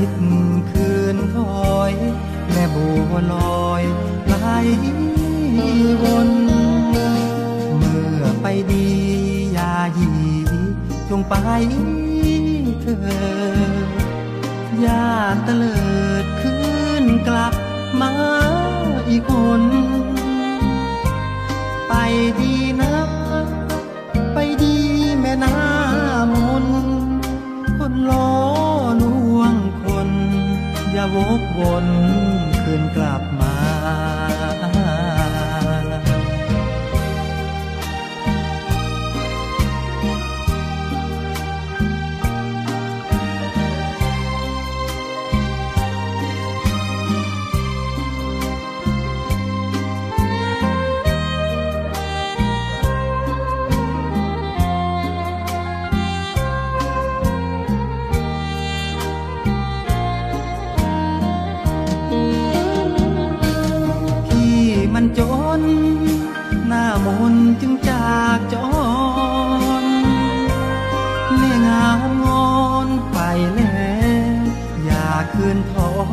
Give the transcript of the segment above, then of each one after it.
คิดคืนถอยแม่บัวลอยไหลวนเมื่อไปดีอย่าหยีจงไปเถิดอย่าเตลิดขึ้นกลับมาอีกคนไปดีนะ ไปดีแม่นามนคนล้อลง วกวนคืนกลับ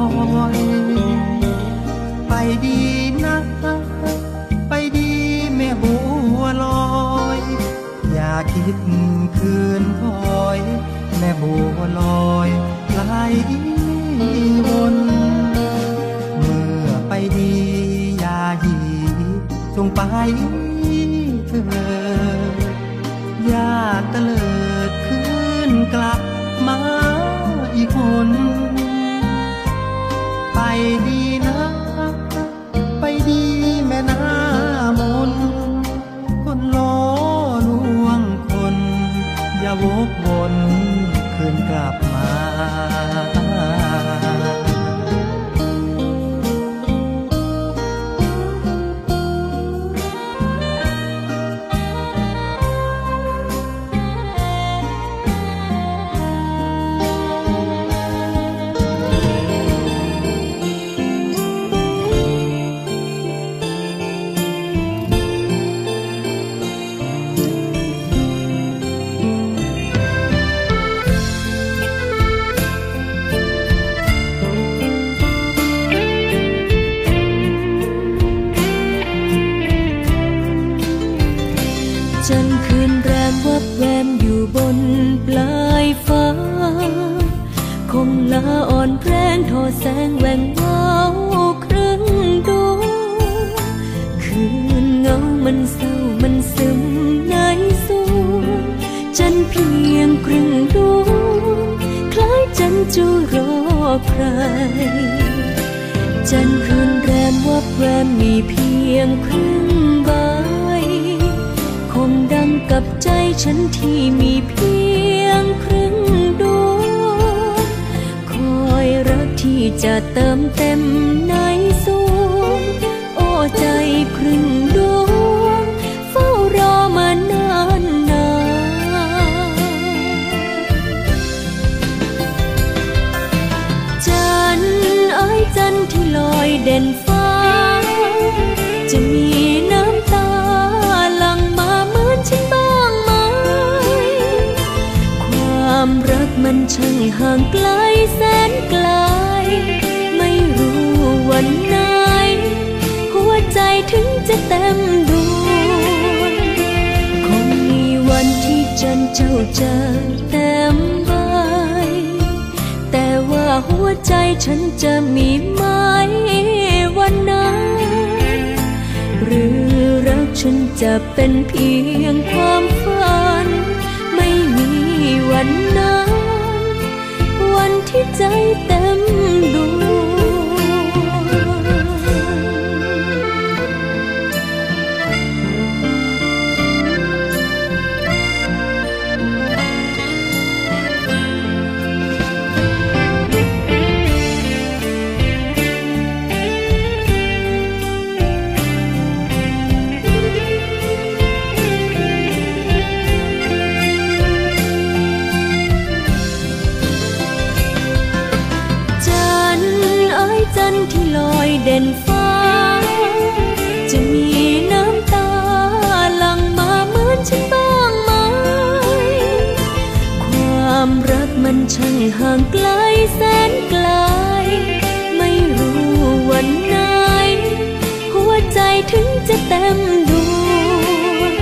อย ไปดีนะ ไปดีแม่บัวลอย อย่าคิดคืนถอย แม่บัวลอยไหลวนเมื่อไปดีอย่าหยีจงไปเถิดอย่าเตลิด ดีนะ ไปดีแม่น้ามนคนล้อลวงคน อย่าวกวนคืนกลับ จันทร์จูรอใคร จันร์คืนแรมวับแวมมีเพียงครึ่งใบ คงดังกับใจฉันที่มีเพียงครึ่งดวงคอยรักที่จะเติมเต็มในสวงโอ้ใจครึ่ง ช่างห่างไกลแสนไกล ไม่รู้วันไหน หัวใจถึงจะเต็มดวงคงมีวันที่จันเจ้าจะเต็มใบแต่ว่าหัวใจฉันจะมีไหมวันนั้นหรือรักฉันจะเป็นเพียงความฝัน ไม่มีวันนั้น ที่ใจเต็มดวง นฟ้า จะมีน้ำตาหลั่งมาเหมือนฉันบ้างไหม ความรักมันช่างห่างไกลแสนไกล ไม่รู้วันไหน หัวใจถึงจะเต็มดวง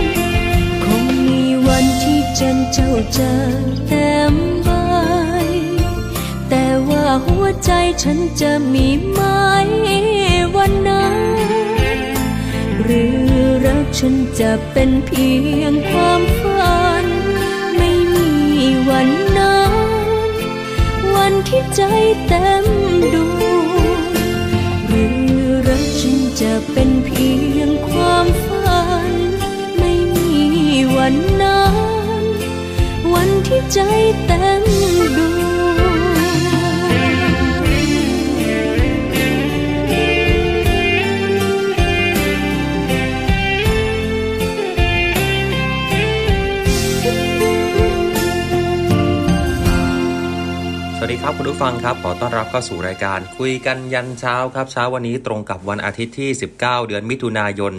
คงมีวันที่จันเจ้าจะเต็ม หัวใจฉันจะมีไหมวันนั้นหรือรักฉันจะเป็นเพียงความฝัน ไม่มีวันนั้น วันที่ใจเต็มดวงหรือรักฉันจะเป็นเพียงความฝัน ไม่มีวันนั้น วันที่ใจเต็มดวง ครับคุณผู้ฟังครับ ขอต้อนรับเข้าสู่รายการคุยกันยันเช้าครับ เช้าวันนี้ตรงกับวันอาทิตย์ที่ 19 เดือนมิถุนายน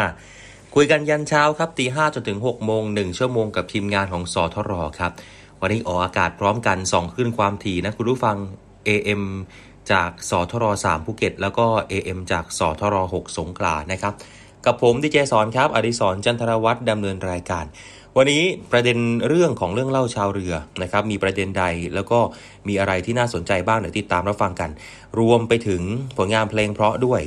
2565 คุยกันยันเช้าครับตี5จนถึง6โมง 1 ชั่วโมงกับทีมงานของสทรครับ วันนี้ออกอากาศพร้อมกัน2ขึ้นความถี่นะคุณผู้ฟัง AM จากสทร3ภูเก็ต แล้วก็ AM จากสทร6สงขลานะครับ กับผมดีเจสอนครับ อดิศรจันทรวัฒน์ดำเนินรายการ วันนี้ประเด็นเรื่องของเรื่องเล่าชาวเรือนะครับ มีประเด็นใดแล้วก็มีอะไรที่น่าสนใจบ้างเดี๋ยวติดตามรับฟังกัน รวมไปถึงผลงานเพลงเพราะด้วย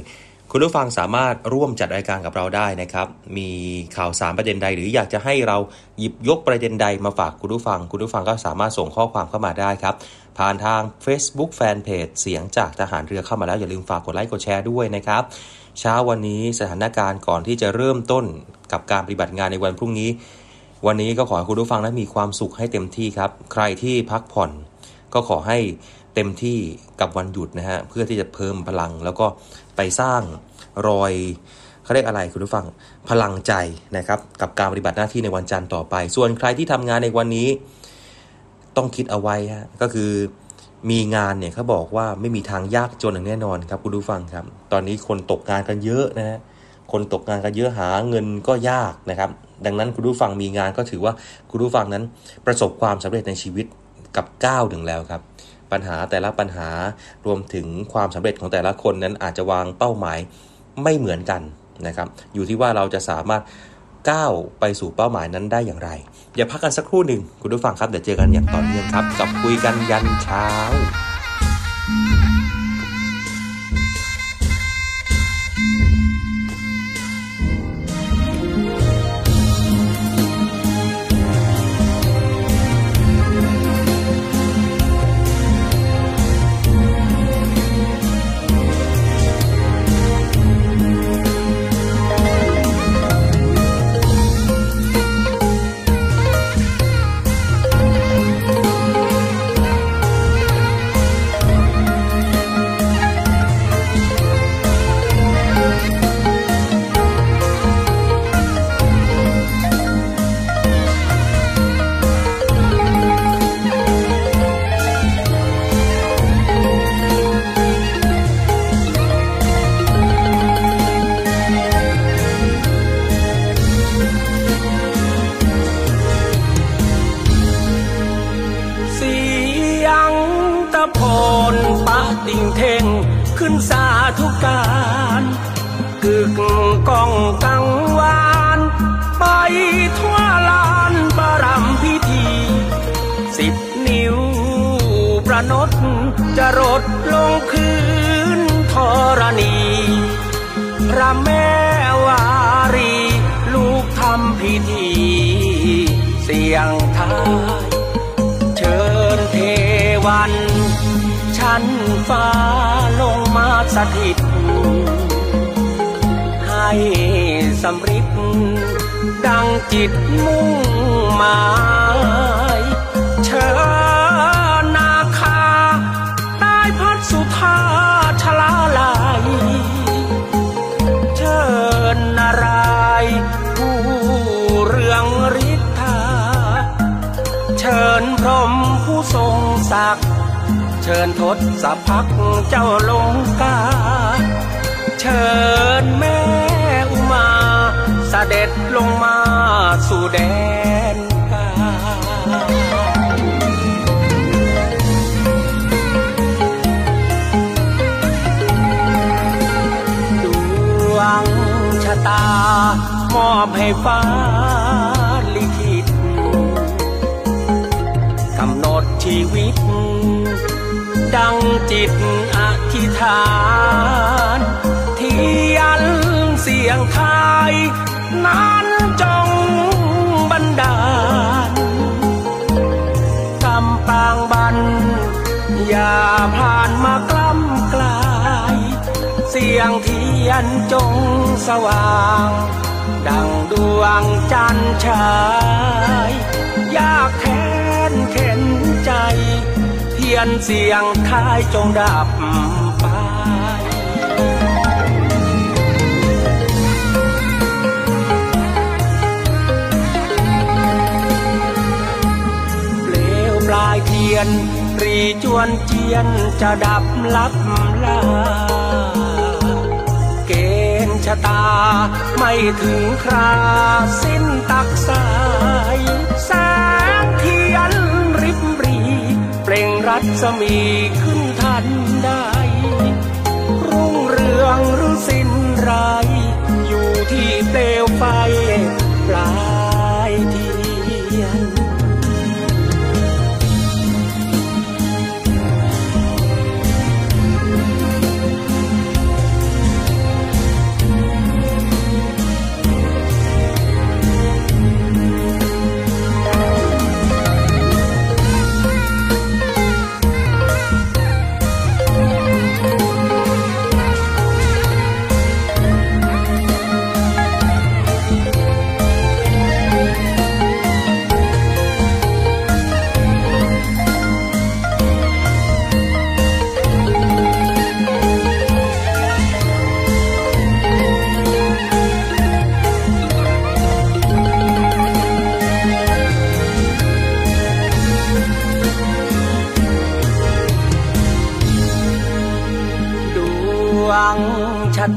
คุณผู้ฟังสามารถร่วมจัดรายการกับเราได้นะครับ มีข่าวสารประเด็นใด หรืออยากจะให้เราหยิบยกประเด็นใดมาฝากคุณผู้ฟัง คุณผู้ฟังก็สามารถส่งข้อความเข้ามาได้ครับ ผ่านทาง Facebook Fanpage เสียงจากทหารเรือเข้ามาแล้วอย่าลืมฝากกดไลค์กดแชร์ด้วยนะครับเช้าวันนี้สถานการณ์ก่อนที่จะเริ่มต้นกับการปฏิบัติงานในวันพรุ่งนี้ วันนี้ก็ขอให้คุณผู้ฟังนั้นมีความสุขให้เต็มที่ครับ ใครที่พักผ่อน ก็ขอให้เต็มที่กับวันหยุดนะฮะเพื่อที่จะเพิ่มพลังแล้วก็ไปสร้างรอยเขาเรียกอะไรคุณผู้ฟังพลังใจนะครับกับการปฏิบัติหน้าที่ในวันจันทร์ต่อไป ส่วนใครที่ทำงานในวันนี้ ต้องคิดเอาไว้ฮะก็คือมีงานเนี่ยเขาบอกว่าไม่มีทางยากจนอย่างแน่นอนครับคุณผู้ฟังครับ ตอนนี้คนตกงานกันเยอะนะฮะ คนตกงานกันเยอะหาเงินก็ยากนะครับ ดังนั้นคุณผู้ฟังมีงานก็ถือว่าคุณผู้ฟังนั้นประสบความสำเร็จในชีวิตกับก้าวหนึ่งแล้วครับ ปัญหาแต่ละปัญหารวมถึงความสำเร็จของแต่ละคนนั้นอาจจะวางเป้าหมายไม่เหมือนกันนะครับ อยู่ที่ว่าเราจะสามารถก้าวไปสู่เป้าหมายนั้นได้อย่างไร อย่าพักกันสักครู่หนึ่งคุณผู้ฟังครับเดี๋ยวเจอกันอย่างต่อเนื่องครับ กับคุยกันยันเช้า วัน ชั้นฟ้าลงมาสถิต ให้สำริดดังจิตมุ่งหมายเชิญนาคา ได้พัดสุธาชลาลายเชิญนารายผู้เรืองฤทธา เชิญพรม ทรงศักดิ์เชิญทศสะพักเจ้าลงกา เชิญแม่อุมาสเสด็จลงมาสู่แดนกาดวงชะตามอบให้ฟ้า ชีวิต ดังจิตอธิษฐานเทียนเสียงไทยนั้นจงบันดาลกำปางบัน อย่าผ่านมากล้ำกลาย เสียงเทียนจงสว่าง ดังดวงจันทร์ฉายยาก ยนเสียงท้ายจงดับไปเปลวปลายเทียนรีจวนเจียนจะดับลับลาเกณฑ์ชะตาไม่ถึงคราสิ้นตักสายแสงเทียนริบรีเปล่งรั สมีขึ้นทันได้ รุ่งเรืองหรือสิ้นไร อยู่ที่เปลวไฟปลา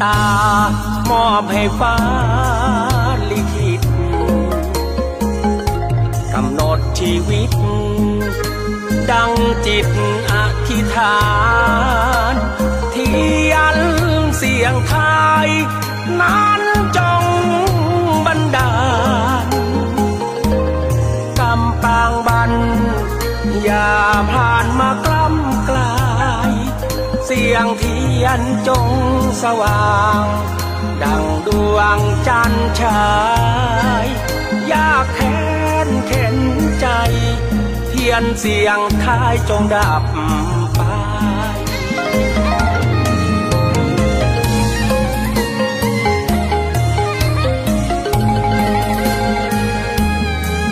ตามอบให้ฟ้าลิขิตกำหนดชีวิต ดังจิตอธิษฐานทียนเสียงไทยนั้นจงบันดาลกำปางบัน อย่าผ่านมากล้ สียงเทียนจงสว่าง ดังดวงจันทร์ฉายยากแค้นเข็นใจ เทียนเสียงท้ายจงดับไป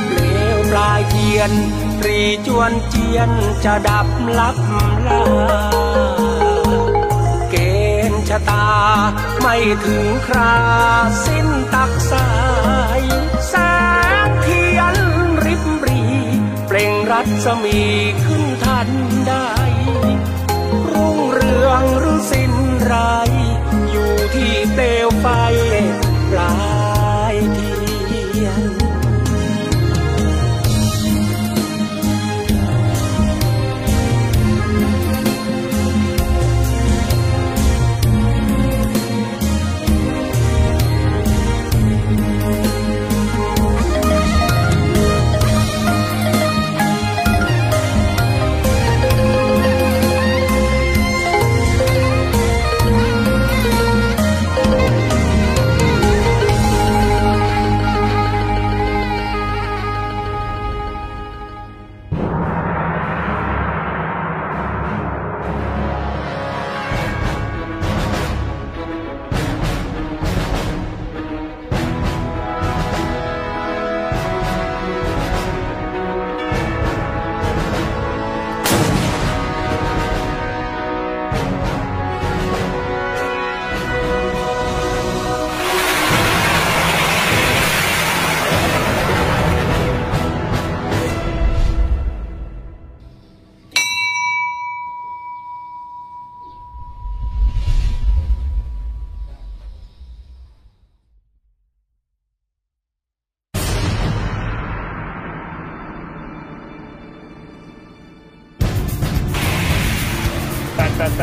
เปลวปลายเทียนรีจวนเจียนจะดับลับลา ตา ไม่ถึงคราสิ้นตักสาย แสงเทียนริบรี เปล่งรัศมีขึ้นทันได้ รุ่งเรืองหรือสิ้นไร อยู่ที่เปลวไฟปลา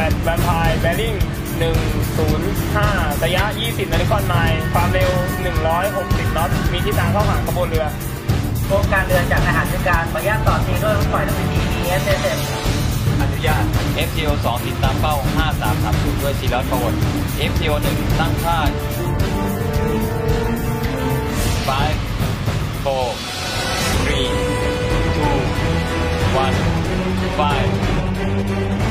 ดแวมไพร์แบริ่ง105 ระยะ 20นาฬิกาไมล์ความเร็ว 160 น็อต มีทิศทางเข้าหาขบวนเรือโครงการเรือจากทหารคือการขออนุญาตต่อทีด้วยรถปล่อยน้ำมันดี ESSM อนุญาต FTO 2ติดตามเป้า 5330 ด้วยซีรัสพวน FTO 1ตั้งค่า5 4 3 2 1 5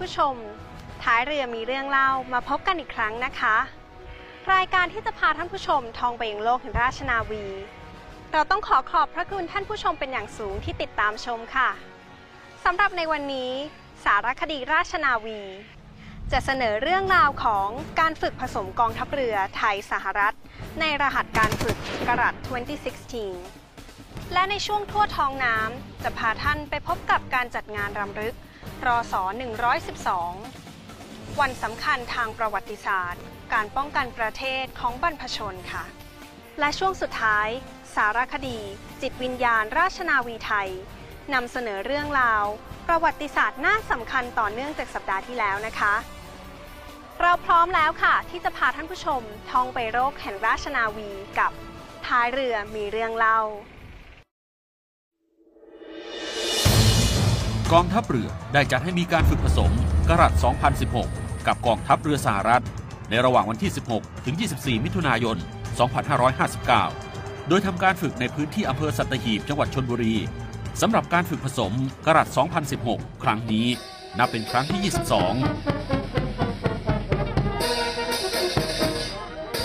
ผู้ชม ท้ายเรือมีเรื่องเล่ามาพบกันอีกครั้งนะคะ รายการที่จะพาท่านผู้ชมท่องไปยังโลกแห่งราชนาวี เราต้องขอขอบพระคุณท่านผู้ชมเป็นอย่างสูงที่ติดตามชมค่ะสำหรับในวันนี้สารคดีราชนาวี จะเสนอเรื่องราวของการฝึกผสมกองทัพเรือไทยสหรัฐ ในรหัสการฝึกกรัฐ2016 และในช่วงทั่วท้องน้ำจะพาท่านไปพบกับการจัดงานรำลึก รอสอ112 วันสำคัญทางประวัติศาสตร์ การป้องกันประเทศของบรรพชนค่ะ และช่วงสุดท้าย สารคดี จิตวิญญาณราชนาวีไทยนำเสนอเรื่องราว ประวัติศาสตร์น่าสำคัญต่อเนื่องจากสัปดาห์ที่แล้วนะคะ เราพร้อมแล้วค่ะ ที่จะพาท่านผู้ชมท่องไปโรคแห่งราชนาวีกับท้ายเรือมีเรื่องเล่า กองทัพเรือได้จัดให้มีการฝึกผสมกรัฐ2016 กับกองทัพเรือสหรัฐ ในระหว่างวันที่ 16 ถึง 24 มิถุนายน 2559 โดยทำการฝึกในพื้นที่อำเภอสัตหีบจังหวัดชนบุรีสำหรับการฝึกผสมกรัฐ2016 ครั้งนี้ นับเป็นครั้งที่ 22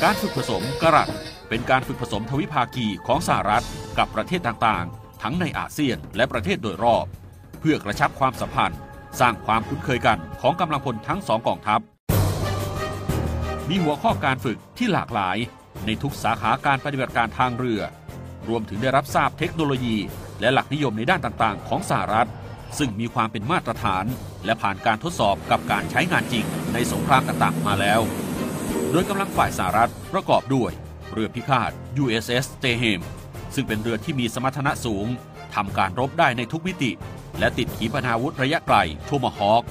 การฝึกผสมกรัฐเป็นการฝึกผสมทวิภาคีของสหรัฐกับประเทศต่างๆ ทั้งในอาเซียนและประเทศโดยรอบ เพื่อกระชับความสัมพันธ์ สร้างความคุ้นเคยกันของกำลังพลทั้งสองกองทัพ มีหัวข้อการฝึกที่หลากหลาย ในทุกสาขาการปฏิบัติการทางเรือ รวมถึงได้รับทราบเทคโนโลยี และหลักนิยมในด้านต่างๆ ของสหรัฐ ซึ่งมีความเป็นมาตรฐาน และผ่านการทดสอบกับการใช้งานจริงในสงครามต่างๆ มาแล้ว โดยกำลังฝ่ายสหรัฐประกอบด้วย เรือพิฆาต USS s t e h a m ซึ่งเป็นเรือที่มีสมรรถนะสูงทำการรบได้ในทุกมิติ และติดขีปนาวุธระยะไกลโทมฮอค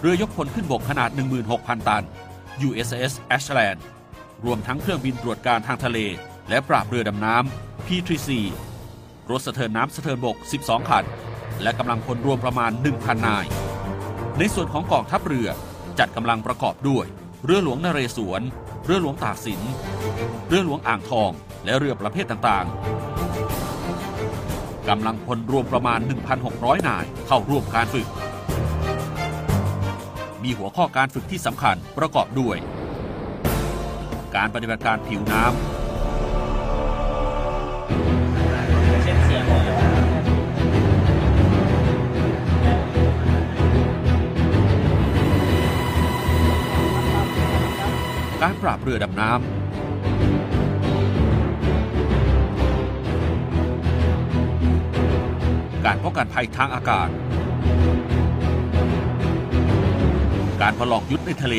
เรือยกพลขึ้นบกขนาด 16,000 ตัน USS Ashland รวมทั้งเครื่องบินตรวจการทางทะเล และปราบเรือดำน้ำ P3C รถสะเทินน้ำสะเทินบก 12 คัน และกำลังพลรวมประมาณ 1,000 นาย ในส่วนของกองทัพเรือจัดกำลังประกอบด้วย เรือหลวงนเรศวร เรือหลวงตากสิน เรือหลวงอ่างทอง และเรือประเภทต่างๆ กำลังพลรวมประมาณ 1,600 นายเข้าร่วมการฝึก มีหัวข้อการฝึกที่สำคัญประกอบด้วย การปฏิบัติการผิวน้ำการปราบเรือดำน้ำ การป้องกันภัยทางอากาศ การประลองยุทธในทะเล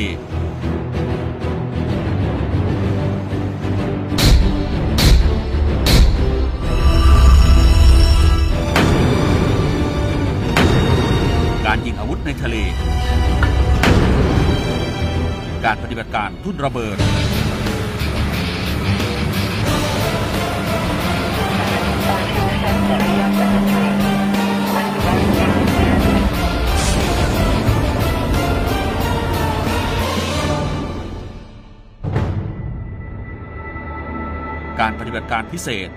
การยิงอาวุธในทะเล การปฏิบัติการทุ่นระเบิด ฏิบัติการพิเศษ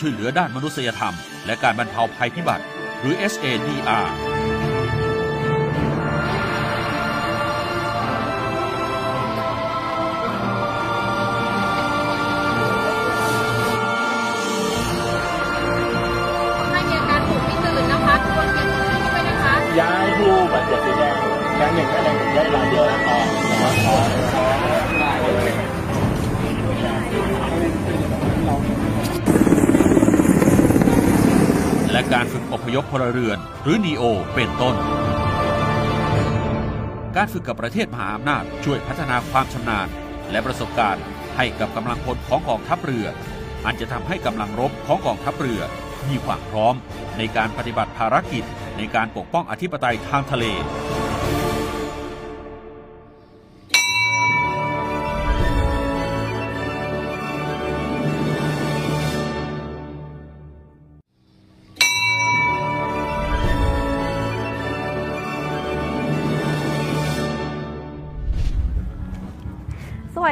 ช่วยเหลือด้านมนุษยธรรม และการบรรเทาภัยพิบัติ หรือ SADR ให้มีอาการหูไม่ตื่นนะคะทุกคนเตรียมตัวที่ไว้นะคะย้ายผู้บาดเจ็บสีแดงแดงหนึ่งและแดงหนึ่งได้รายเดียวพอนะครับพ และการฝึกอพยพพลเรือน หรือนีโอเป็นต้น การฝึกกับประเทศมหาอำนาจช่วยพัฒนาความชำนาญ และประสบการณ์ให้กับกำลังพลของกองทัพเรือ อันจะทำให้กำลังรบของกองทัพเรือ มีความพร้อมในการปฏิบัติภารกิจในการปกป้องอธิปไตยทางทะเล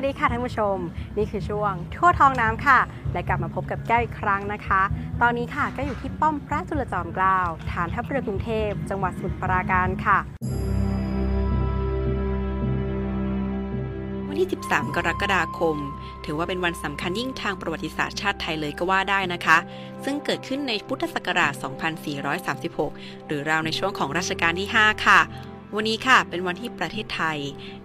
ดีค่ะท่านผู้ชม นี่คือช่วงทั่วท้องน้ำค่ะ และกลับมาพบกับแก้วอีกครั้งนะคะ ตอนนี้ค่ะก็อยู่ที่ป้อมพระจุลจอมเกล้าฐานทัพเรือกรุงเทพ จังหวัดสมุทรปราการค่ะวันที่ 13 กรกฎาคม ถือว่าเป็นวันสำคัญยิ่งทางประวัติศาสตร์ชาติไทยเลยก็ว่าได้นะคะ ซึ่งเกิดขึ้นในพุทธศักราช 2436 หรือราวในช่วงของรัชกาลที่ 5 ค่ะ วันนี้ค่ะเป็นวันที่ประเทศไทย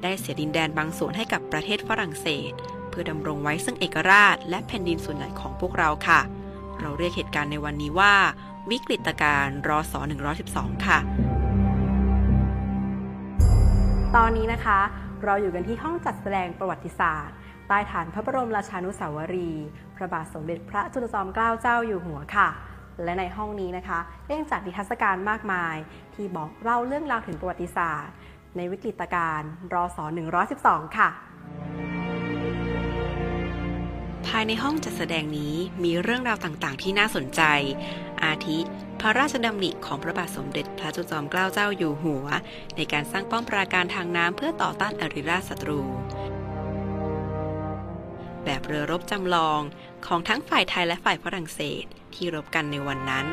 ได้เสียดินแดนบางส่วนให้กับประเทศฝรั่งเศส เพื่อดำรงไว้ซึ่งเอกราช และแผ่นดินส่วนใหญ่ของพวกเราค่ะ เราเรียกเหตุการณ์ในวันนี้ว่า วิกฤตการณ์รอสอ112 ค่ะ ตอนนี้นะคะ เราอยู่กันที่ห้องจัดแสดงประวัติศาสตร์ ใต้ฐานพระบรมราชานุสาวรีย์พระบาทสมเด็จพระจุลจอมเกล้าเจ้าอยู่หัวค่ะ และในห้องนี้นะคะก็ยังจัดนิทรรศการมากมาย ที่บอกเล่าเรื่องราวถึงประวัติศาสตร์ ในวิกฤตการณ์รอส112 ค่ะ ภายในห้องจัดแสดงนี้มีเรื่องราวต่างๆ ที่น่าสนใจ อาทิ พระราชดำริของพระบาทสมเด็จพระจุลจอมเกล้าเจ้าอยู่หัว ในการสร้างป้อมปราการทางน้ำเพื่อต่อต้านอริราชศัตรู แบบเรือรบจำลองของทั้งฝ่ายไทยและฝ่ายฝรั่งเศสที่รบกันในวันนั้น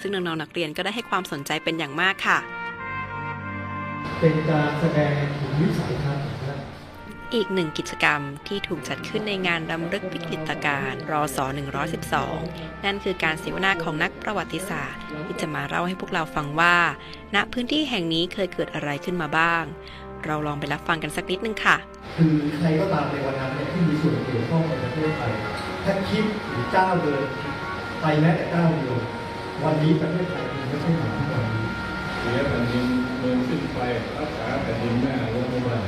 ซึ่งน้องๆนักเรียนก็ได้ให้ความสนใจเป็นอย่างมากค่ะ เป็นการแสดงถึงวิสัยทัศน์นะอีกหนึ่งกิจกรรมที่ถูกจัดขึ้นในงานรำลึกวิกฤตการณ์รอส112 นั่นคือการเสวนาของนักประวัติศาสตร์ ที่จะมาเล่าให้พวกเราฟังว่า ณพื้นที่แห่งนี้เคยเกิดอะไรขึ้นมาบ้าง เราลองไปรับฟังกันสักนิดนึงค่ะ คือใครก็ตามในวันนั้นเนี่ยที่มีส่วนเกี่ยวข้องกับประเทศไทยถ้าคิดหรือก้าวเดินไปแม้แต่ก้าวเดียววันนี้ประเทศไทยคงไม่ใช่เหมือนทุกวันนี้เสียแผ่นดินเมืองขึ้นไปรักษาแผ่นดินแม่ลงมา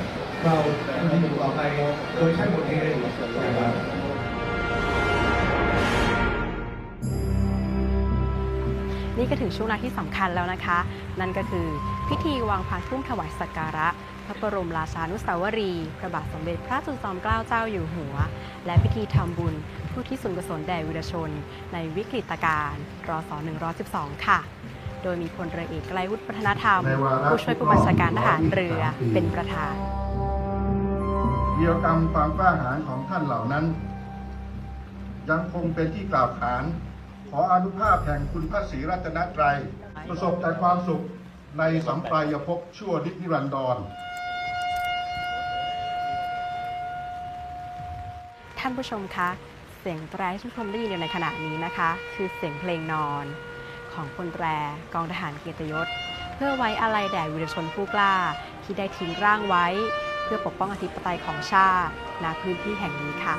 เราจะให้อยู่ต่อไปโดยใช้บทเรียนนะครับนี่ก็ถึงช่วงเวลาที่สำคัญแล้วนะคะ นั่นก็คือพิธีวางพานพุ่มถวายสักการะ พระบรมราชานุสาวรีย์พระบาทสมเด็จพระจุลจอมเกล้าเจ้าอยู่หัว และพิธีทำบุญผู้ที่สุนกุศลแด่วีรชน ในวิกฤตการณ์รศ112 ค่ะ โดยมีพลเรือเอกไกลวุฒิพัฒนธรรม ผู้ช่วยผู้บัญชาการทหารเรือเป็นประธานวีรกรรมความกล้าหาญของท่านเหล่านั้น ยังคงเป็นที่กล่าวขาน ขออนุภาพแห่งคุณพระศรีรัตนตรัย ประสบแต่ความสุขในสัมปรายภพชั่วนิจนิรันดร ท่านผู้ชมคะเสียงแตรที่ท่านผู้ชมได้ยินอยู่ในขณะนี้นะคะ คือเสียงเพลงนอนของพลแตรกองทหารเกียรติยศ เพื่อไว้อาลัยแด่วีรชนผู้กล้าที่ได้ทิ้งร่างไว้ เพื่อปกป้องอธิปไตยของชาติณพื้นที่แห่งนี้ค่ะ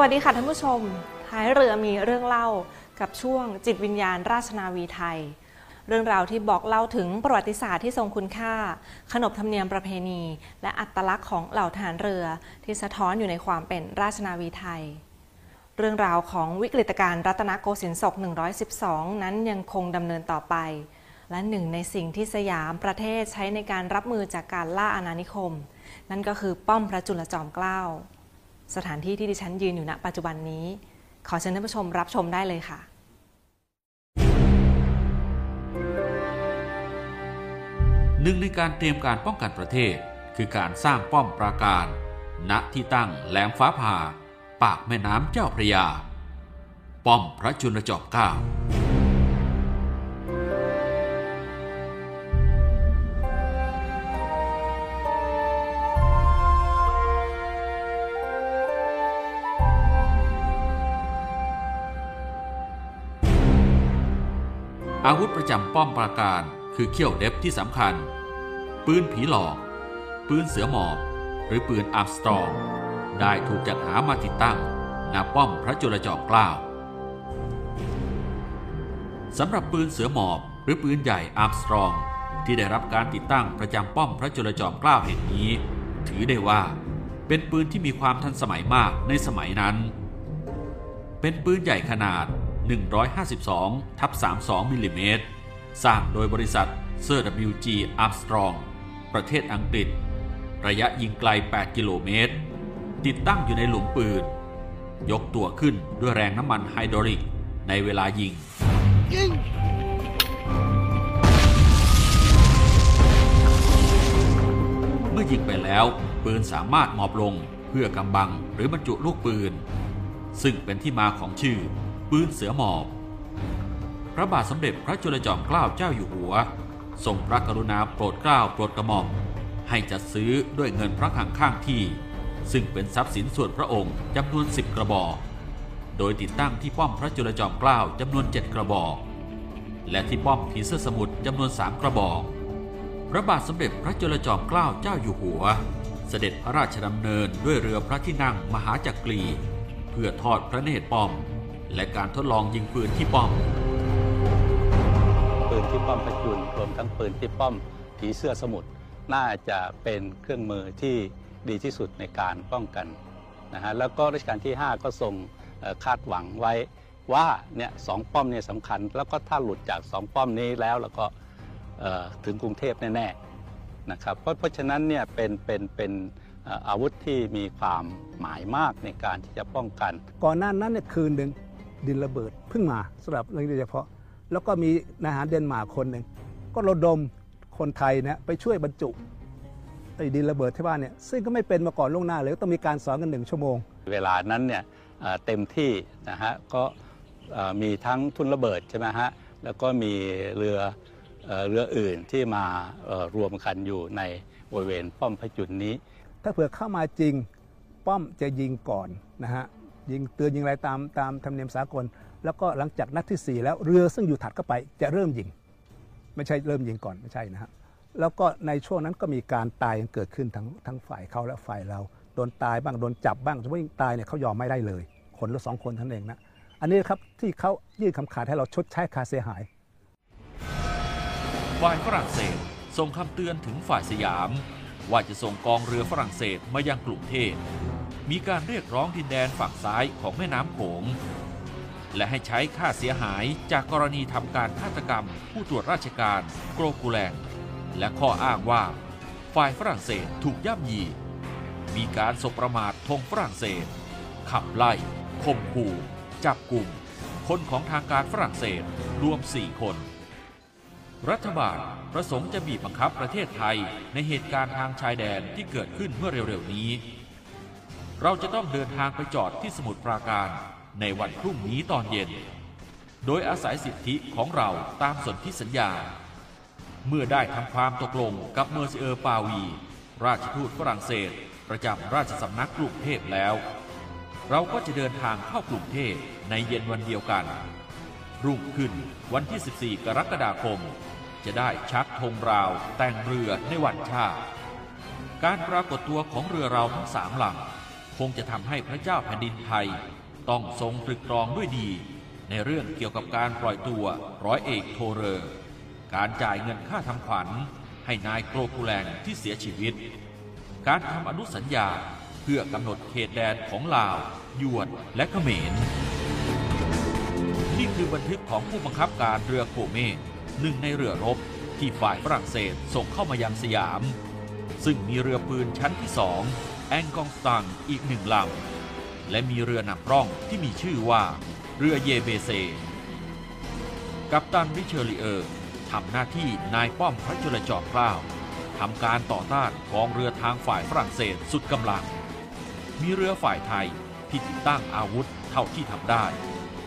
วัสดีค่ะท่านผู้ชม ท้ายเรือมีเรื่องเล่ากับช่วงจิตวิญญาณราชนาวีไทย เรื่องราวที่บอกเล่าถึงประวัติศาสตร์ที่ทรงคุณค่า ขนบธรรมเนียมประเพณี และอัตลักษณ์ของเหล่าทหารเรือที่สะท้อนอยู่ในความเป็นราชนาวีไทย เรื่องราวของวิกฤตการณ์รัตนโกสินทร์ศก 112 นั้นยังคงดำเนินต่อไป และหนึ่งในสิ่งที่สยามประเทศใช้ในการรับมือจากการล่าอาณานิคม นั่นก็คือป้อมพระจุลจอมเกล้า สถานที่ที่ดิฉันยืนอยู่ณปัจจุบันนี้ ขอเชิญท่านผู้ชมรับชมได้เลยค่ะหนึ่งในการเตรียมการป้องกันประเทศ คือการสร้างป้อมปราการ ณที่ตั้งแหลมฟ้าผ่า ปากแม่น้ำเจ้าพระยา ป้อมพระจุลจอมเกล้า อาวุธประจำป้อมปราการคือเขี้ยวเด็บที่สำคัญ ปืนผีหลอก ปืนเสือหมอบ หรือปืนอาร์มสตรอง ได้ถูกจัดหามาติดตั้งณป้อมพระจุลจอมเกล้าสำหรับปืนเสือหมอบ หรือปืนใหญ่อาร์มสตรอง ที่ได้รับการติดตั้งประจำป้อมพระจุลจอมเกล้าแห่งนี้ ถือได้ว่าเป็นปืนที่มีความทันสมัยมากในสมัยนั้น เป็นปืนใหญ่ขนาด 152ทับ32มิลลิเมตรสร้างโดยบริษัทเซอร์ WG Armstrong ประเทศอังกฤษ ระยะยิงไกล 8 กิโลเมตร ติดตั้งอยู่ในหลุมปืน ยกตัวขึ้นด้วยแรงน้ำมันไฮดรอลิกในเวลายิงเมื่อยิงไปแล้วปืนสามารถหมอบลงเพื่อกำบังหรือบรรจุลูกปืน ซึ่งเป็นที่มาของชื่อ ปืนเสือหมอบ พระบาทสมเด็จพระจุลจอมเกล้าเจ้าอยู่หัว ทรงพระกรุณาโปรดเกล้าโปรดกระหม่อมให้จัดซื้อด้วยเงินพระขังข้างที่ ซึ่งเป็นทรัพย์สินส่วนพระองค์จำนวน 10 กระบอก โดยติดตั้งที่ป้อมพระจุลจอมเกล้าจำนวน 7 กระบอก และที่ป้อมผีเสื้อสมุทรจำนวน 3 กระบอก พระบาทสมเด็จพระจุลจอมเกล้าเจ้าอยู่หัว เสด็จพระราชดำเนินด้วยเรือพระที่นั่งมหาจักรี เพื่อทอดพระเนตรป้อม และการทดลองยิงปืนที่ป้อม ปืนที่ป้อมพระจุลรวมทั้งปืนที่ป้อมผีเสื้อสมุทรน่าจะเป็นเครื่องมือที่ดีที่สุดในการป้องกันนะฮะแล้วก็รัชกาลที่ 5 ก็ทรงเอ่อคาดหวังไว้ว่าเนี่ยสองป้อมเนี่ยสำคัญ แล้วก็ถ้าหลุดจากสองป้อมนี้แล้วแล้วก็เอ่อถึงกรุงเทพแน่ๆนะครับเพราะเพราะฉะนั้นเนี่ยเป็นเป็นเป็นเอ่ออาวุธที่มีความหมายมากในการที่จะป้องกัน ก่อนหน้านั้นเนี่ยคืนหนึ่ง ดินระเบิดเพิ่งมาสำหรับเรื่องนี้โดยเฉพาะ แล้วก็มีนายทหารเดนมาร์กคนหนึ่งก็ระดมคนไทยนะไปช่วยบรรจุไอ้ดินระเบิดที่บ้านเนี่ยซึ่งก็ไม่เป็นมาก่อนล่วงหน้าเลยต้องมีการสอนกันหนึ่งชั่วโมง เวลานั้นเนี่ยเอ่อเต็มที่นะฮะก็เอ่อมีทั้งทุนระเบิดใช่ไหมฮะแล้วก็มีเรือเอ่อเรืออื่นที่มาเอ่อรวมกันอยู่ในบริเวณป้อมพระจุลนี้ ถ้าเผื่อเข้ามาจริงป้อมจะยิงก่อนนะฮะ ยิงเตือนยิงอะไรตามตามธรรมเนียมสากล แล้วก็หลังจากนัดที่ 4 แล้วเรือซึ่งอยู่ถัดเข้าไปจะเริ่มยิง ไม่ใช่เริ่มยิงก่อนไม่ใช่นะฮะแล้วก็ในช่วงนั้นก็มีการตายเกิดขึ้นทั้งทั้งฝ่ายเขาและฝ่ายเราโดนตายบ้างโดนจับบ้างสมมติตายเนี่ยเขายอมไม่ได้เลย คนละสองคนท่านั้นเองนะอันนี้ครับที่เขายื่นคำขาดให้เราชดใช้ค่าเสียหาย ฝ่ายฝรั่งเศสส่งคำเตือนถึงฝ่ายสยาม ว่าจะส่งกองเรือฝรั่งเศสมายังกรุงเทพ มีการเรียกร้องดินแดนฝั่งซ้ายของแม่น้ำโขง และให้ใช้ค่าเสียหายจากกรณีทำการฆาตกรรม ผู้ตรวจราชการโกรกูแลงและข้ออ้างว่า ฝ่ายฝรั่งเศสถูกย่ำยี มีการสบประมาทธงฝรั่งเศส ขับไล่ข่มขู่จับกลุ่มคนของทางการฝรั่งเศสรวม 4 คน รัฐบาลประสงค์จะบีบบังคับประเทศไทยในเหตุการณ์ทางชายแดนที่เกิดขึ้นเมื่อเร็วๆนี้ เราจะต้องเดินทางไปจอดที่สมุทรปราการในวันพรุ่งนี้ตอนเย็น โดยอาศัยสิทธิของเราตามสนธิสัญญา เมื่อได้ทำความตกลงกับเมอร์ซิเออร์ปาวี ราชทูตฝรั่งเศส ประจำราชสำนักกรุงเทพแล้ว เราก็จะเดินทางเข้ากรุงเทพในเย็นวันเดียวกัน รุ่งขึ้นวันที่ 14 กรกฎาคม จะได้ชักธงราวแต่งเรือในวันชาติการปรากฏตัวของเรือเราทั้งสามลำ งจะทำให้พระเจ้าแผ่นดินไทย ต้องทรงตรึกตรองด้วยดี ในเรื่องเกี่ยวกับการปล่อยตัวร้อยเอกโทเรอร์การจ่ายเงินค่าทำขวัญ ให้นายโกรกูแลงที่เสียชีวิต การทำอนุสัญญาเพื่อกำหนดเขตแดนของลาว ยวน และเขมร นี่คือบันทึกของผู้บังคับการเรือโกเมหนึ่งในเรือรบที่ฝ่ายฝรั่งเศสส่งเข้ามายังสยาม ซึ่งมีเรือปืนชั้นที่สอง แองกองสตังอีกหนึ่งลำ และมีเรือนำร่องที่มีชื่อว่าเรือเยเบเซ กัปตันริเชอริเออร์ทำหน้าที่นายป้อมพระจุลจอมเกล้าทำการต่อต้านกองเรือทางฝ่ายฝรั่งเศสสุดกำลัง มีเรือฝ่ายไทยที่ติดตั้งอาวุธเท่าที่ทำได้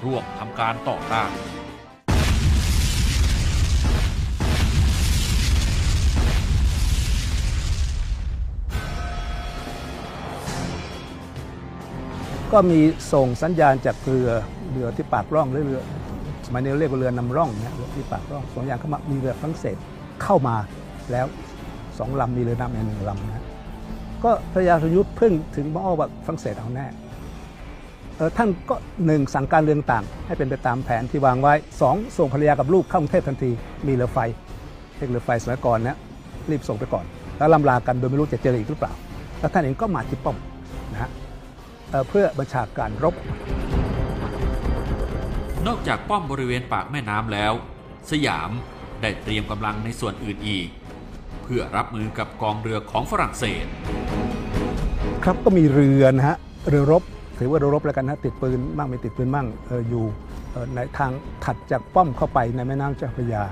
ร่วมทำการต่อต้าน ก็มีส่งสัญญาณจากเรือเรือที่ปากร่องหรือเรือสมัยนี้เรียกว่าเรือนำร่องนะเรือที่ปากร่องสองอย่างเข้ามามีเรือฝรั่งเศสเข้ามาแล้วสองลำมีเรือนำอีกหนึ่งลำนะก็พระยาสยุทธพึ่งถึงบอกว่าฝรั่งเศสเอาแน่เออท่านก็หนึ่งสั่งการเรื่องต่าง ให้เป็นไปตามแผนที่วางไว้สองส่งภรรยากับลูกเข้ากรุงเทพทันที มีเรือไฟเรียกเรือไฟสมัยก่อนนะรีบส่งไปก่อน แล้วลำลากันโดยไม่รู้จะเจออีกหรือเปล่า แล้วท่านเองก็มาที่ป้อมนะฮะ เพื่อบัญชาการรบ นอกจากป้อมบริเวณปากแม่น้ำแล้ว สยามได้เตรียมกำลังในส่วนอื่นอีก เพื่อรับมือกับกองเรือของฝรั่งเศส ครับก็มีเรือนะฮะเรือรบถือว่าเรือรบแล้วกันนะติดปืนบ้างไม่ติดปืนบ้างอออยู่ในทางถัดจากป้อมเข้าไปในแม่น้ำเจ้าพระยา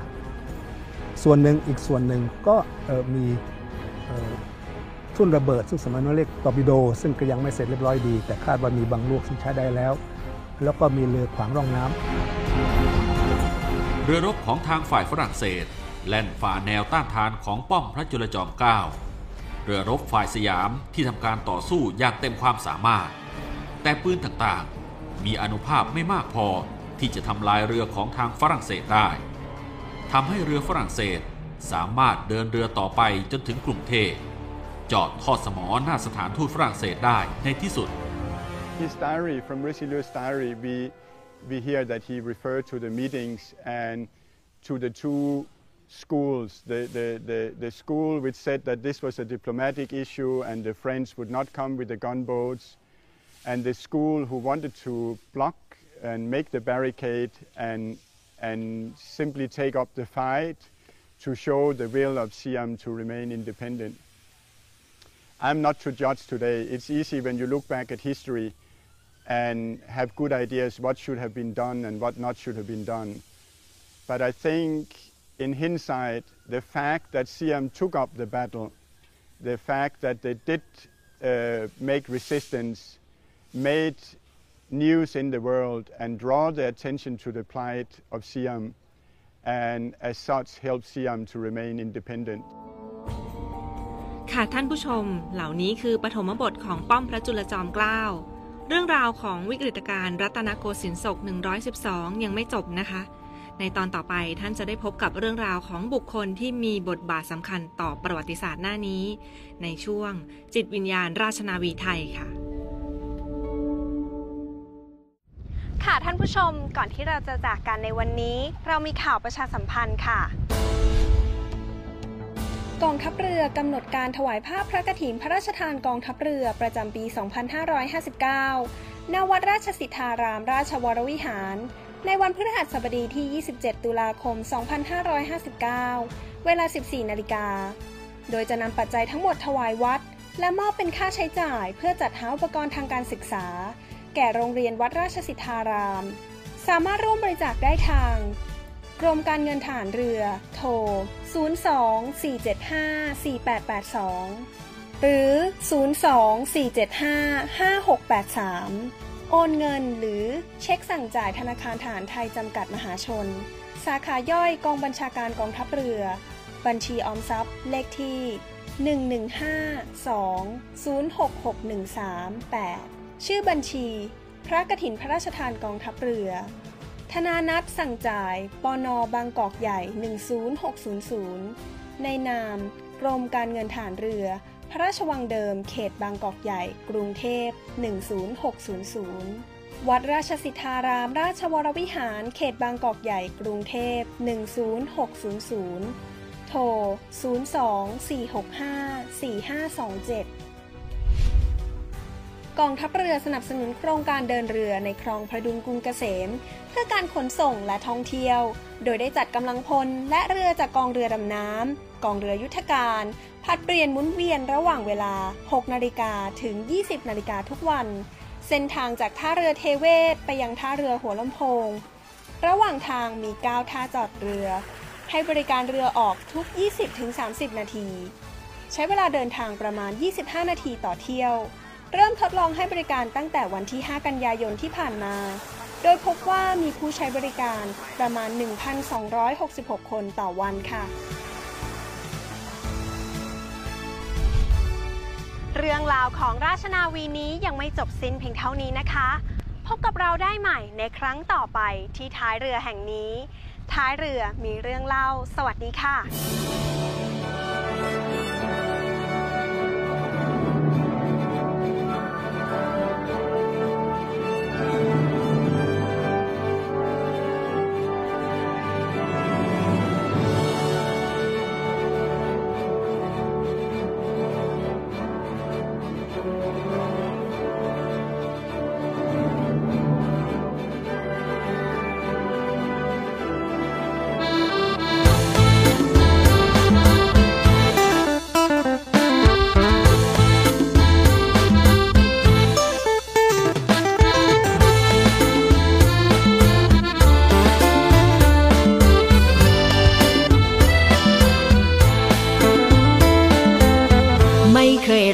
ส่วนหนึ่งอีกส่วนหนึ่งก็มี ทุ่นระเบิด ซึ่งสมัยนั้นเรียกตอร์ปิโด ซึ่งก็ยังไม่เสร็จเรียบร้อยดี แต่คาดว่ามีบางลูกซึ่งใช้ได้แล้ว แล้วก็มีเรือขวางร่องน้ำเรือรบของทางฝ่ายฝรั่งเศส แล่นฝ่าแนวต้านทานของป้อมพระจุลจอมเกล้าเรือรบฝ่ายสยามที่ทำการต่อสู้อย่างเต็มความสามารถ แต่ปืนต่างๆ มีอนุภาพไม่มากพอที่จะทำลายเรือของทางฝรั่งเศสได้ทำให้เรือฝรั่งเศสสามารถเดินเรือต่อไปจนถึงกรุงเทพ จอดทอดสมอหน้าสถานทูตฝรั่งเศสได้ในที่สุด His diary from Richelieu's diary we we hear that he referred to the meetings and to the two schools the, the, the, the school which said that this was a diplomatic issue and the French would not come with the gunboats and the school who wanted to block and make the barricade and and simply take up the fight to show the will of Siam to remain independent. I'm not to judge today. It's easy when you look back at history and have good ideas what should have been done and what not should have been done. But I think in hindsight, the fact that Siam took up the battle, the fact that they did uh, make resistance, made news in the world and draw the attention to the plight of Siam, and as such help Siam to remain independent. ค่ะท่านผู้ชม เหล่านี้คือปฐมบทของป้อมพระจุลจอมเกล้า เรื่องราวของวิกฤตการณ์รัตนโกสินทร์ศก 112 ยังไม่จบนะคะ ในตอนต่อไปท่านจะได้พบกับเรื่องราวของบุคคลที่มีบทบาทสำคัญต่อประวัติศาสตร์หน้านี้ ในช่วงจิตวิญญาณราชนาวีไทยค่ะค่ะท่านผู้ชมก่อนที่เราจะจากกันในวันนี้ เรามีข่าวประชาสัมพันธ์ค่ะ กองทัพเรือกำหนดการถวายภาพพระกฐินพระราชทานกองทัพเรือประจำปี 2559 ณ วัดราชสิทธารามราชวรวิหาร ในวันพฤหัสบดีที่ 27 ตุลาคม 2559 เวลา 14 นาฬิกา โดยจะนำปัจจัยทั้งหมดถวายวัด และมอบเป็นค่าใช้จ่ายเพื่อจัดหาอุปกรณ์ทางการศึกษา แก่โรงเรียนวัดราชสิทธาราม สามารถร่วมบริจาคได้ทาง กรมการเงินฐานเรือ โทร 02-475-4882 หรือ 02-475-5683 โอนเงินหรือเช็คสั่งจ่ายธนาคารฐานไทยจำกัดมหาชน สาขาย่อยกองบัญชาการกองทัพเรือ บัญชีออมทรัพย์เลขที่ 115-2-066138 ชื่อบัญชี พระกฐินพระราชทานกองทัพเรือ ธนานัดสั่งจ่ายปนบางกอกใหญ่ 10600 ในนาม กรมการเงินฐานเรือ พระราชวังเดิมเขตบางกอกใหญ่ กรุงเทพ 10600 วัดราชสิทธารามราชวรวิหารเขตบางกอกใหญ่ กรุงเทพ 10600 โทร 02-465-4527 กองทัพเรือสนับสนุนโครงการเดินเรือในคลองพระดุงกรุงเกษม เพื่อการขนส่งและท่องเที่ยว โดยได้จัดกำลังพลและเรือจากกองเรือดำน้ำ กองเรือยุทธการ ผัดเปลี่ยนหมุนเวียนระหว่างเวลา 6 นาฬิกาถึง 20 นาฬิกาทุกวัน เส้นทางจากท่าเรือเทเวศไปยังท่าเรือหัวลำโพง ระหว่างทางมี 9 ท่าจอดเรือ ให้บริการเรือออกทุก 20-30 นาที ใช้เวลาเดินทางประมาณ 25 นาทีต่อเที่ยว เริ่มทดลองให้บริการตั้งแต่วันที่ 5 กันยายนที่ผ่านมา โดยพบว่ามีผู้ใช้บริการประมาณ 1,266 คนต่อวันค่ะ เรื่องราวของราชนาวีนี้ยังไม่จบสิ้นเพียงเท่านี้นะคะ พบกับเราได้ใหม่ในครั้งต่อไปที่ท้ายเรือแห่งนี้ ท้ายเรือมีเรื่องเล่า สวัสดีค่ะ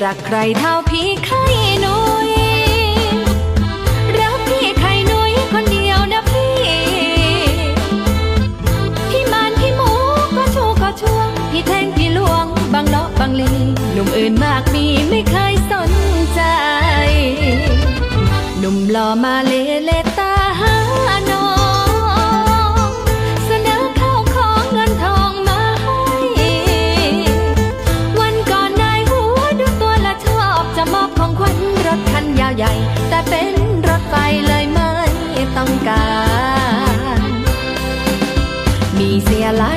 เคยรักใครเท่าพี่ไข่นุ้ยรักพี่ไข่นุ้ยคนเดียวนะพี่ พี่มันพี่หมูก็ชูก็ช่วง พี่แทงพี่ลวงบางเลาะบางลีหนุ่มอื่นมากมีไม่เคยสนใจ หนุ่มหล่อมาเลเลต เป็นรถไฟเลยไม่ต้องการ มีเสียหลายราย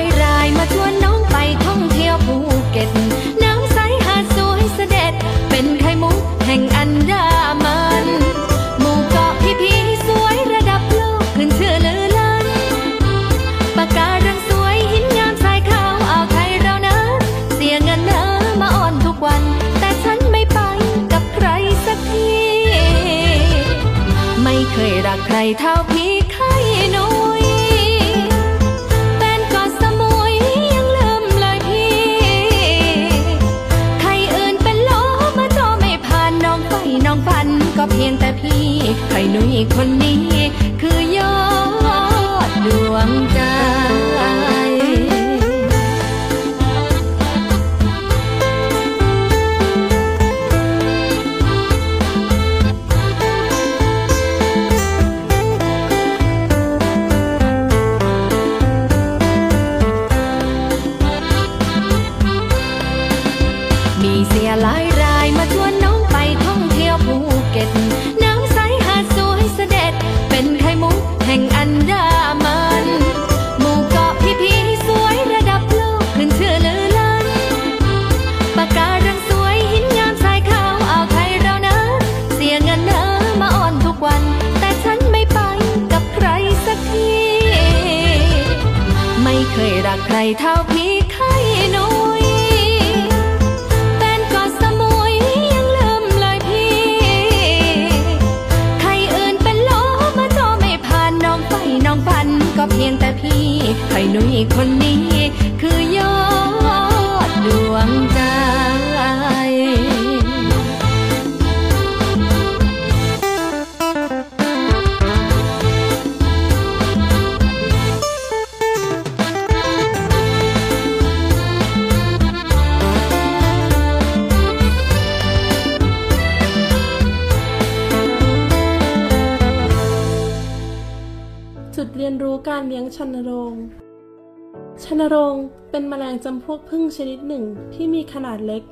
ชนิดหนึ่งที่มีขนาดเล็ก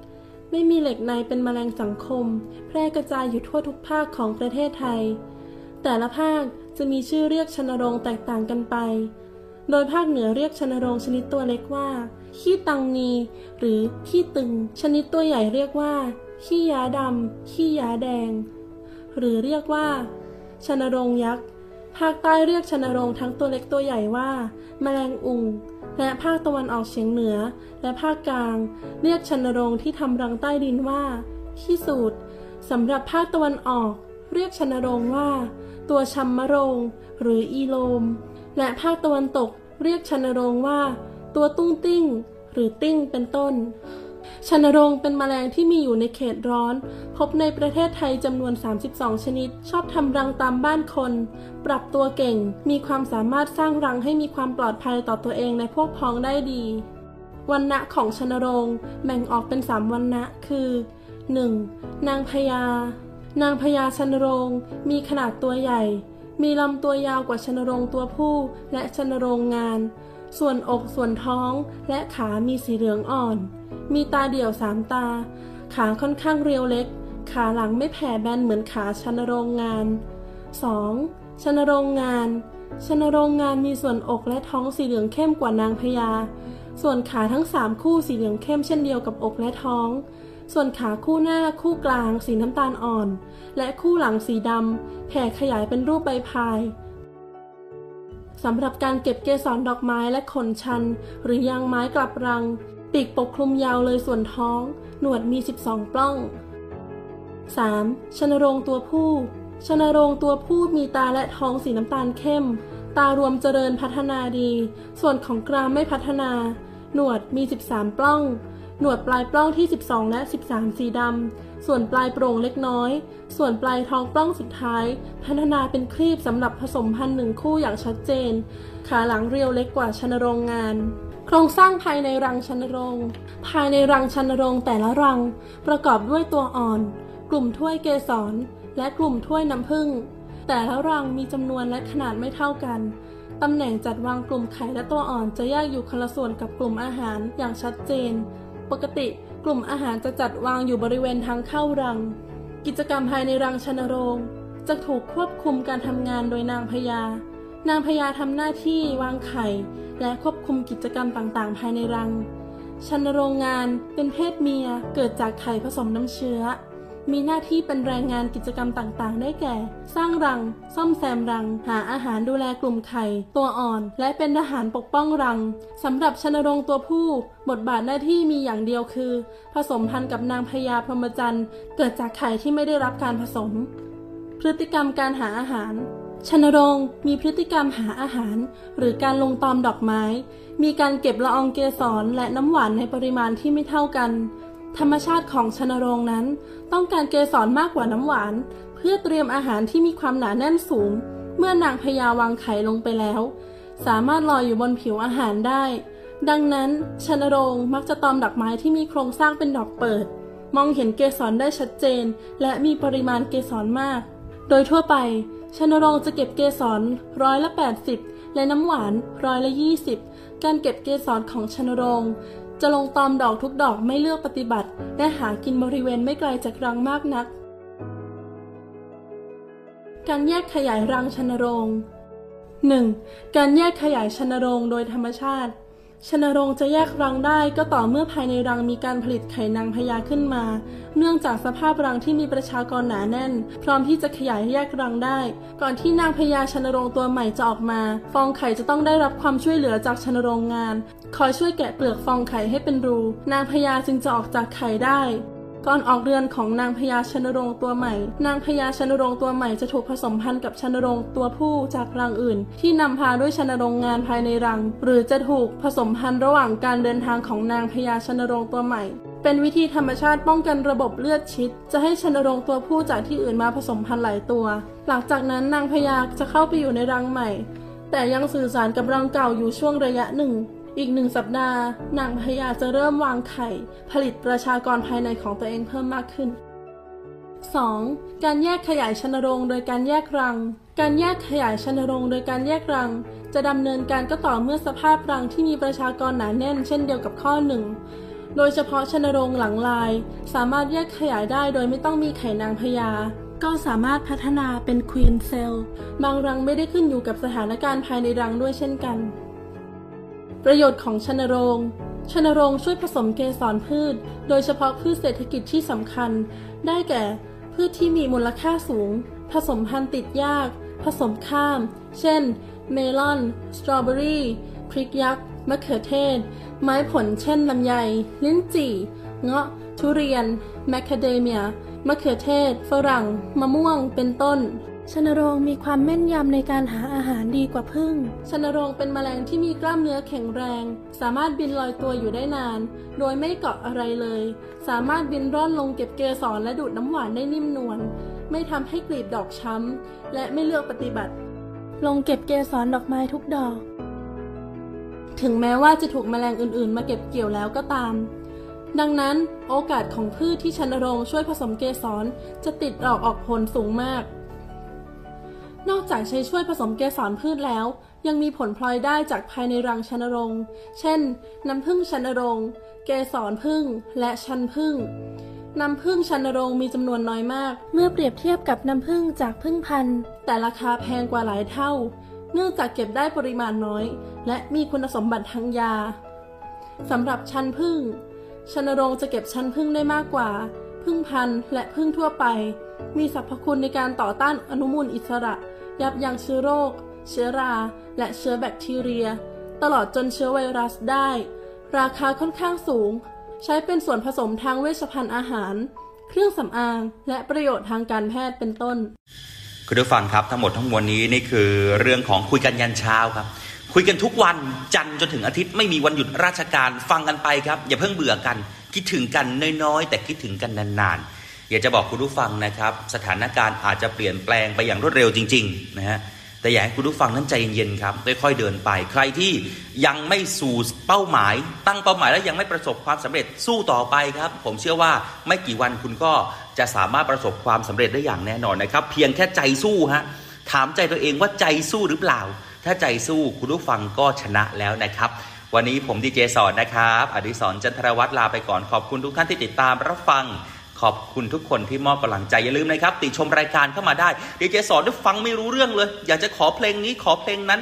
ไม่มีเหล็กในเป็นแมลงสังคม แพร่กระจายอยู่ทั่วทุกภาคของประเทศไทย แต่ละภาคจะมีชื่อเรียกชนโรงแตกต่างกันไป โดยภาคเหนือเรียกชนโรงชนิดตัวเล็กว่า ขี้ตังนีหรือขี้ตึง ชนิดตัวใหญ่เรียกว่า ขี้ยาดำขี้ยาแดง หรือเรียกว่า ชนโรงยักษ์ ภาคใต้เรียกชนโรงทั้งตัวเล็กตัวใหญ่ว่า แมลงอุงและภาคตะวันออกเฉียงเหนือ และภาคกลาง เรียกชนโรงที่ทำรังใต้ดินว่าขี้สูตรสำหรับภาคตะวันออก เรียกชนโรงว่า ตัวชัมมะโรง หรืออีโลม และภาคตะวันตกเรียกชนโรงว่า ตัวตุ้งติ้ง หรือติ้งเป็นต้น ชนรงเป็นแมลงที่มีอยู่ในเขตร้อน พบในประเทศไทยจำนวน 32 ชนิด ชอบทำรังตามบ้านคน ปรับตัวเก่ง มีความสามารถสร้างรังให้มีความปลอดภัยต่อตัวเองในพวกพ้องได้ดีวันณะของชนรงแบ่งออกเป็น 3วันณะคือ 1. นางพญานางพญาชนรงมีขนาดตัวใหญ่ มีลำตัวยาวกว่าชนรงตัวผู้และชนรงงาน ส่วนอกส่วนท้องและขามีสีเหลืองอ่อน มีตาเดี่ยวสามตา ขาค่อนข้างเรียวเล็ก ขาหลังไม่แผ่แบนเหมือนขาชนโรงงาน 2. ชนโรงงานชนโรงงานมีส่วนอกและท้องสีเหลืองเข้มกว่านางพญา ส่วนขาทั้งสามคู่สีเหลืองเข้มเช่นเดียวกับอกและท้อง ส่วนขาคู่หน้าคู่กลางสีน้ำตาลอ่อน และคู่หลังสีดำแผ่ขยายเป็นรูปใบพายสำหรับการเก็บเกสรดอกไม้และขนชัน หรือยางไม้กลับรัง ปีกปกคลุมยาวเลยส่วนท้อง หนวดมี 12 ปล้อง 3. ชนโรงตัวผู้ ชนโรงตัวผู้มีตาและท้องสีน้ำตาลเข้ม ตารวมเจริญพัฒนาดี ส่วนของกรามไม่พัฒนา หนวดมี 13 ปล้อง หนวดปลายปล้องที่ 12 และ 13 สีดำ ส่วนปลายโปร่งเล็กน้อย ส่วนปลายท้องปล้องสุดท้าย พัฒนาเป็นครีบสำหรับผสมพันธุ์หนึ่งคู่อย่างชัดเจน ขาหลังเรียวเล็กกว่าชนโรงงาน โครงสร้างภายในรังชันโรง ภายในรังชันโรงแต่ละรัง ประกอบด้วยตัวอ่อน กลุ่มถ้วยเกสร และกลุ่มถ้วยน้ำผึ้ง แต่ละรังมีจำนวนและขนาดไม่เท่ากัน ตำแหน่งจัดวางกลุ่มไข่และตัวอ่อนจะแยกอยู่คนละส่วนกับกลุ่มอาหารอย่างชัดเจน ปกติกลุ่มอาหารจะจัดวางอยู่บริเวณทางเข้ารัง กิจกรรมภายในรังชันโรง จะถูกควบคุมการทำงานโดยนางพญา นางพญาทำหน้าที่วางไข่ และควบคุมกิจกรรมต่างๆ ภายในรัง ชันโรงงานเป็นเพศเมียเกิดจากไข่ผสมน้ำเชื้อ มีหน้าที่เป็นแรงงานกิจกรรมต่างๆ ได้แก่ สร้างรัง ซ่อมแซมรัง หาอาหารดูแลกลุ่มไข่ ตัวอ่อน และเป็นทหารปกป้องรังสำหรับชันโรงตัวผู้ บทบาทหน้าที่มีอย่างเดียวคือ ผสมพันธุ์กับนางพญาพรหมจรรย์เกิดจากไข่ที่ไม่ได้รับการผสม พฤติกรรมการหาอาหาร ชนรงมีพฤติกรรมหาอาหาร หรือการลงตอมดอกไม้ มีการเก็บละอองเกสรและน้ำหวานในปริมาณที่ไม่เท่ากัน ธรรมชาติของชนรงนั้น ต้องการเกสรมากกว่าน้ำหวาน เพื่อเตรียมอาหารที่มีความหนาแน่นสูง เมื่อนางพญาวางไข่ลงไปแล้ว สามารถลอยอยู่บนผิวอาหารได้ ดังนั้นชนรงมักจะตอมดอกไม้ที่มีโครงสร้างเป็นดอกเปิด มองเห็นเกสรได้ชัดเจน และมีปริมาณเกสรมาก โดยทั่วไป ชนโรงจะเก็บเกสรร้อยละ 80 และน้ำหวานร้อยละ 20 การเก็บเกสรของชนโรงจะลงตอมดอกทุกดอกไม่เลือกปฏิบัติ และหากินบริเวณไม่ไกลจากรังมากนัก การแยกขยายรังชนโรง 1. การแยกขยายชนโรงโดยธรรมชาติ ชนรงจะแยกรังได้ก็ต่อเมื่อภายในรังมีการผลิตไข่นางพญาขึ้นมา เนื่องจากสภาพรังที่มีประชากรหนาแน่น พร้อมที่จะขยายแยกรังได้ ก่อนที่นางพญาชนรงตัวใหม่จะออกมา ฟองไข่จะต้องได้รับความช่วยเหลือจากชนรงงาน คอยช่วยแกะเปลือกฟองไข่ให้เป็นรู นางพญาจึงจะออกจากไข่ได้ ก่อนออกเรือนของนางพญาชนรงตัวใหม่ นางพญาชนรงตัวใหม่จะถูกผสมพันธุ์กับชนรงตัวผู้จากรังอื่น ที่นำพาด้วยชนรงงานภายในรัง หรือจะถูกผสมพันธุ์ระหว่างการเดินทางของนางพญาชนรงตัวใหม่เป็นวิธีธรรมชาติป้องกันระบบเลือดชิด จะให้ชนรงตัวผู้จากที่อื่นมาผสมพันธุ์หลายตัว หลังจากนั้นนางพญาจะเข้าไปอยู่ในรังใหม่ แต่ยังสื่อสารกับรังเก่าอยู่ช่วงระยะหนึ่ง อีกหนึ่งสัปดาห์นางพญาจะเริ่มวางไข่ ผลิตประชากรภายในของตัวเองเพิ่มมากขึ้น 2. การแยกขยายชนรงโดยการแยกรัง การแยกขยายชนรงโดยการแยกรัง จะดำเนินการก็ต่อเมื่อสภาพรังที่มีประชากรหนาแน่น เช่นเดียวกับข้อหนึ่งโดยเฉพาะชนรงหลังลาย สามารถแยกขยายได้โดยไม่ต้องมีไข่นางพญาก็สามารถพัฒนาเป็นควีนเซลบางรังไม่ได้ขึ้นอยู่กับสถานการณ์ภายในรังด้วยเช่นกัน ประโยชน์ของชนโรงชนโรงช่วยผสมเกสรพืช โดยเฉพาะพืชเศรษฐกิจที่สำคัญ ได้แก่ พืชที่มีมูลค่าสูง ผสมพันธุ์ติดยาก ผสมข้าม เช่น เมลอน สตรอเบอรี่ พริกยักษ์ มะเขือเทศ ไม้ผลเช่นลำไย ลิ้นจี่ เงาะ ทุเรียน แมคคาเดเมีย มะเขือเทศ ฝรั่ง มะม่วง เป็นต้น ชนโรงมีความแม่นยำในการหาอาหารดีกว่าพึ่ง ชนโรงเป็นแมลงที่มีกล้ามเนื้อแข็งแรง สามารถบินลอยตัวอยู่ได้นาน โดยไม่เกาะอะไรเลย สามารถบินร่อนลงเก็บเกสรและดูดน้ำหวานได้นิ่มนวล ไม่ทำให้กลีบดอกช้ำ และไม่เลือกปฏิบัติ ลงเก็บเกสรดอกไม้ทุกดอก ถึงแม้ว่าจะถูกแมลงอื่นๆ มาเก็บเกี่ยวแล้วก็ตามดังนั้นโอกาสของพืชที่ชนโรงช่วยผสมเกสรจะติดดอกออกผลสูงมาก นอกจากใช้ช่วยผสมเกสรพืชแล้ว ยังมีผลพลอยได้จากภายในรังชันรงเช่น น้ำผึ้งชันรงเกสรผึ้งและชันผึ้งน้ำผึ้งชันรงมีจำนวนน้อยมาก เมื่อเปรียบเทียบกับน้ำผึ้งจากผึ้งพันธุ์ แต่ราคาแพงกว่าหลายเท่า เนื่องจากเก็บได้ปริมาณน้อย และมีคุณสมบัติทางยาสำหรับชันผึ้งชันรงจะเก็บชันผึ้งได้มากกว่าผึ้งพันธุ์และผึ้งทั่วไป มีสรรพคุณในการต่อต้านอนุมูลอิสระ ยับยั้งเชื้อโรค เชื้อรา และเชื้อแบคทีเรีย ตลอดจนเชื้อไวรัสได้ ราคาค่อนข้างสูง ใช้เป็นส่วนผสมทางเวชภัณฑ์อาหาร เครื่องสำอาง และประโยชน์ทางการแพทย์เป็นต้น คุณผู้ฟังครับทั้งหมดทั้งมวลนี้นี่คือเรื่องของคุยกันยันเช้าครับคุยกันทุกวันจันทร์จนถึงอาทิตย์ไม่มีวันหยุดราชการฟังกันไปครับ อย่าเพิ่งเบื่อกัน คิดถึงกันน้อยๆ แต่คิดถึงกันนานๆ อยากจะบอกคุณผู้ฟังนะครับ สถานการณ์อาจจะเปลี่ยนแปลงไปอย่างรวดเร็วจริงๆนะฮะแต่อยากให้คุณผู้ฟังนั้นใจเย็นๆครับค่อยๆเดินไป ใครที่ยังไม่สู่เป้าหมาย ตั้งเป้าหมายแล้วยังไม่ประสบความสำเร็จสู้ต่อไปครับ ผมเชื่อว่าไม่กี่วันคุณก็จะสามารถประสบความสำเร็จได้อย่างแน่นอนนะครับ เพียงแค่ใจสู้ฮะถามใจตัวเองว่าใจสู้หรือเปล่า ถ้าใจสู้คุณผู้ฟังก็ชนะแล้วนะครับ วันนี้ผมดีเจสอนนะครับ อดิศรจันทรวัฒน์ลาไปก่อนขอบคุณทุกท่านที่ติดตามรับฟัง ขอบคุณทุกคนที่มอบกำลังใจ อย่าลืมนะครับ ติชมรายการเข้ามาได้ เดี๋ยวจะสอนด้วยฟังไม่รู้เรื่องเลย อยากจะขอเพลงนี้ขอเพลงนั้น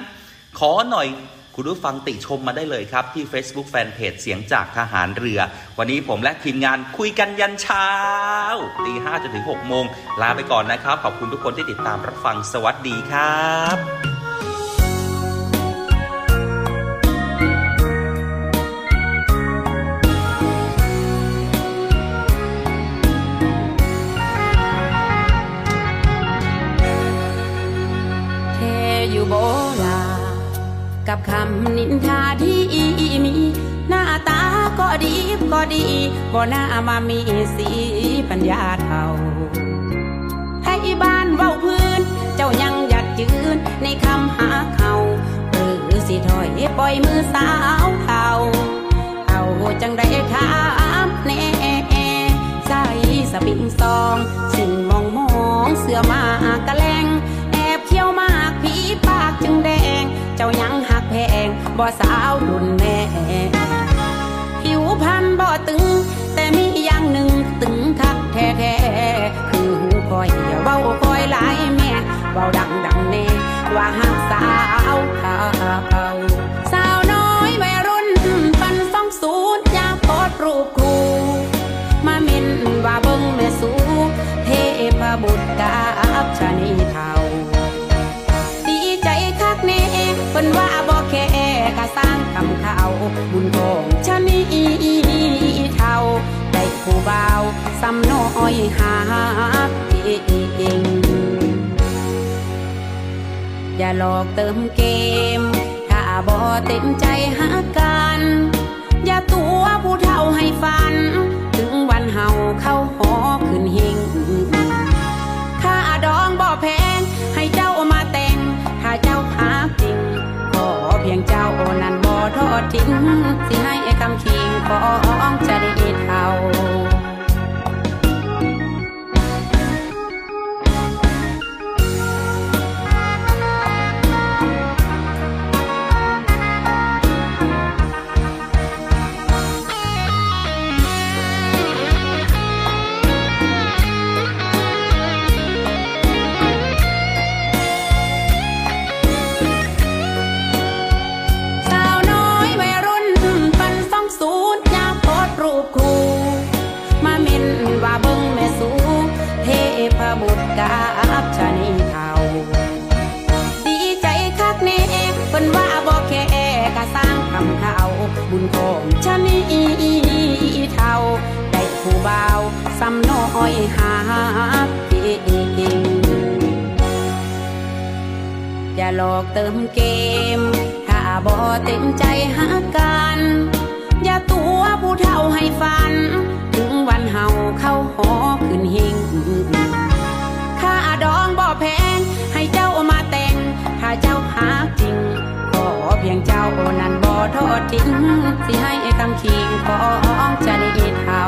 ขอหน่อยคุณผู้ฟังติชมมาได้เลยครับ ที่ Facebook Fanpage เสียงจากทหารเรือ วันนี้ผมและทีมงานคุยกันยันเช้าตีห้าจนถึงหกโมงลาไปก่อนนะครับ ขอบคุณทุกคนที่ติดตามรับฟังสวัสดีครับ กับคำนินทาที่มี หน้าตาก็ดีก็ดีบ่น่ามามีสีปัญญาเท่าให้บ้านเว้าพื้น เจ้ายังอยากยืนในคำหาเขาหรือสิถอยปล่อยมือสาวเท่าเอาจังได้ถามแน่ใส่สปิงซอง สิ่งมองมองเสือมากระแลงแอบเขี้ยวมากผีปากจึงแดง เจ้ายังหัก แพงบ่สาวรุ่นแม่ผิวพันบ่ตึง แต่มีอย่างหนึ่งตึงคักแท้ๆคือหูคอยเบาคอยหลายแม่เบาดังดังแน่ว่าหักสาวเขาสาวน้อยวัยรุ่นปันสองสูตรยาโพดรูปครูมาเม่นว่าเบิ้งแม่สูเทพบุตรกับชนีเทา ขาบุญของชะนีเท่าได้ผู้บ่าวสำน้อยหาเองอย่าหลอกเติมเกม ถ้าบ่เต็มใจหากัน อย่าตัวผู้เฒ่าให้ฝัน ถึงวันเฮาเข้าหอขึ้นเฮงค่าดองบ่แพงให้เจ้ามาแต่ง ถ้าเจ้าหาจริง ขอเพียงเจ้านั้น ทิ้งสิให้คำคิงขอ หลอกเติมเกม ถ้าบ่เต็มใจหากัน อย่าตัวผู้เฒ่าให้ฝัน ถึงวันเฮาเข้าหอขึ้นเฮงค่าดองบ่แพง ให้เจ้ามาแต่ง ถ้าเจ้าหาจริง ขอเพียงเจ้านั้นบ่ทอดทิ้งสิให้คำคิงของจะได้เท่า